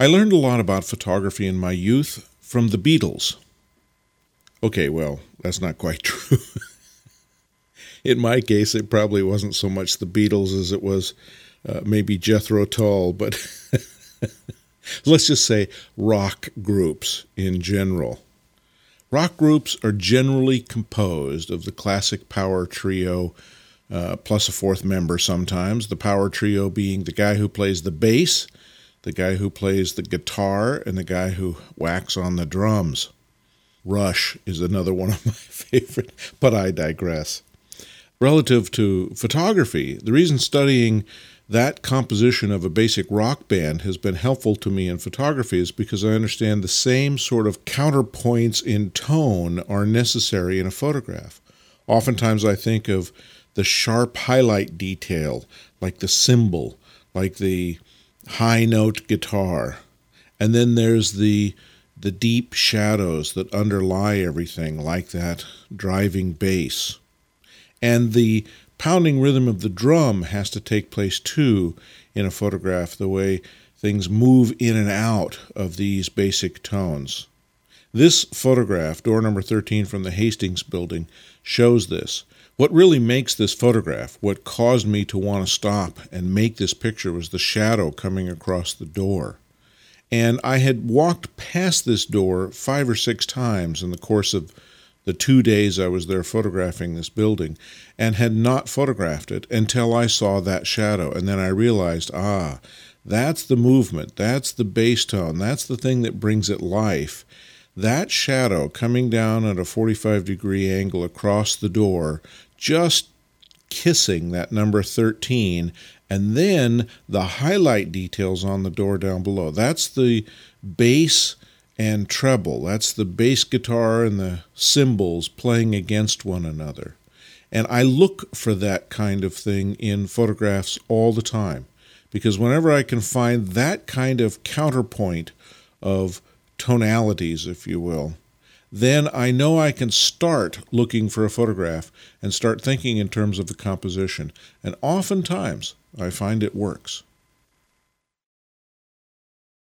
I learned a lot about photography in my youth from the Beatles. Okay, well, that's not quite true. in my case, it probably wasn't so much the Beatles as it was uh, maybe Jethro Tull, but let's just say rock groups in general. Rock groups are generally composed of the classic power trio uh, plus a fourth member sometimes, the power trio being the guy who plays the bass, the guy who plays the guitar, and the guy who whacks on the drums. Rush is another one of my favorite, but I digress. Relative to photography, the reason studying that composition of a basic rock band has been helpful to me in photography is because I understand the same sort of counterpoints in tone are necessary in a photograph. Oftentimes I think of the sharp highlight detail, like the cymbal, like the high note guitar. And then there's the the deep shadows that underlie everything, like that driving bass. And the pounding rhythm of the drum has to take place too in a photograph, the way things move in and out of these basic tones. This photograph, door number 13 from the Hastings building, shows this. What really makes this photograph, what caused me to want to stop and make this picture, was the shadow coming across the door. And I had walked past this door five or six times in the course of the two days I was there photographing this building and had not photographed it until I saw that shadow. And then I realized, ah, that's the movement, that's the bass tone, that's the thing that brings it life. That shadow coming down at a 45 degree angle across the door just kissing that number 13 and then the highlight details on the door down below. That's the bass and treble. That's the bass guitar and the cymbals playing against one another. And I look for that kind of thing in photographs all the time because whenever I can find that kind of counterpoint of tonalities, if you will, then I know I can start looking for a photograph and start thinking in terms of the composition. And oftentimes I find it works.